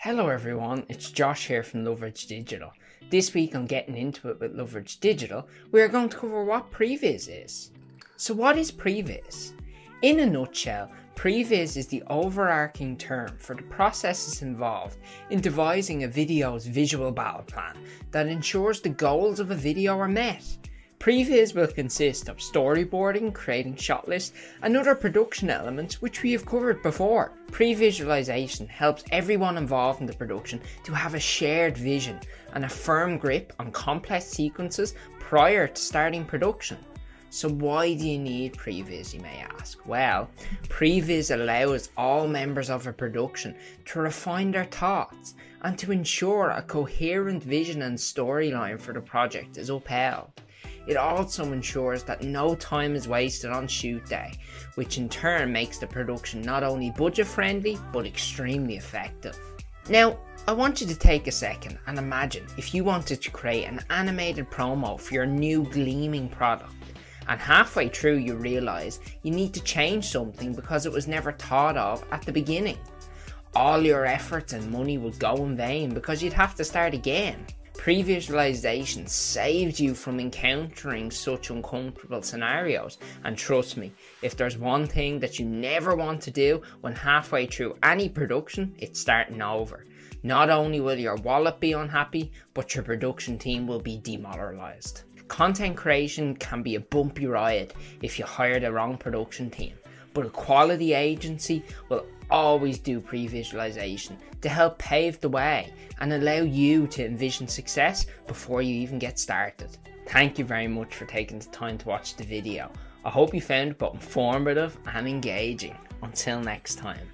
Hello everyone, it's Josh here from Loveridge Digital. This week on Getting Into It with Loveridge Digital, we are going to cover what Previs is. So what is Previs? In a nutshell, Previs is the overarching term for the processes involved in devising a video's visual battle plan that ensures the goals of a video are met. Previs will consist of storyboarding, creating shot lists, and other production elements which we have covered before. Pre-visualization helps everyone involved in the production to have a shared vision and a firm grip on complex sequences prior to starting production. So why do you need Previs, you may ask? Well, Previs allows all members of a production to refine their thoughts and to ensure a coherent vision and storyline for the project is upheld. It also ensures that no time is wasted on shoot day, which in turn makes the production not only budget friendly but extremely effective. Now, I want you to take a second and imagine if you wanted to create an animated promo for your new gleaming product and halfway through you realise you need to change something because it was never thought of at the beginning. All your efforts and money would go in vain because you'd have to start again. Pre-visualization saves you from encountering such uncomfortable scenarios. And trust me, if there's one thing that you never want to do when halfway through any production, it's starting over. Not only will your wallet be unhappy, but your production team will be demoralized. Content creation can be a bumpy ride if you hire the wrong production team, but a quality agency will always do pre visualization to help pave the way and allow you to envision success before you even get started. Thank you very much for taking the time to watch the video. I hope you found it both informative and engaging. Until next time.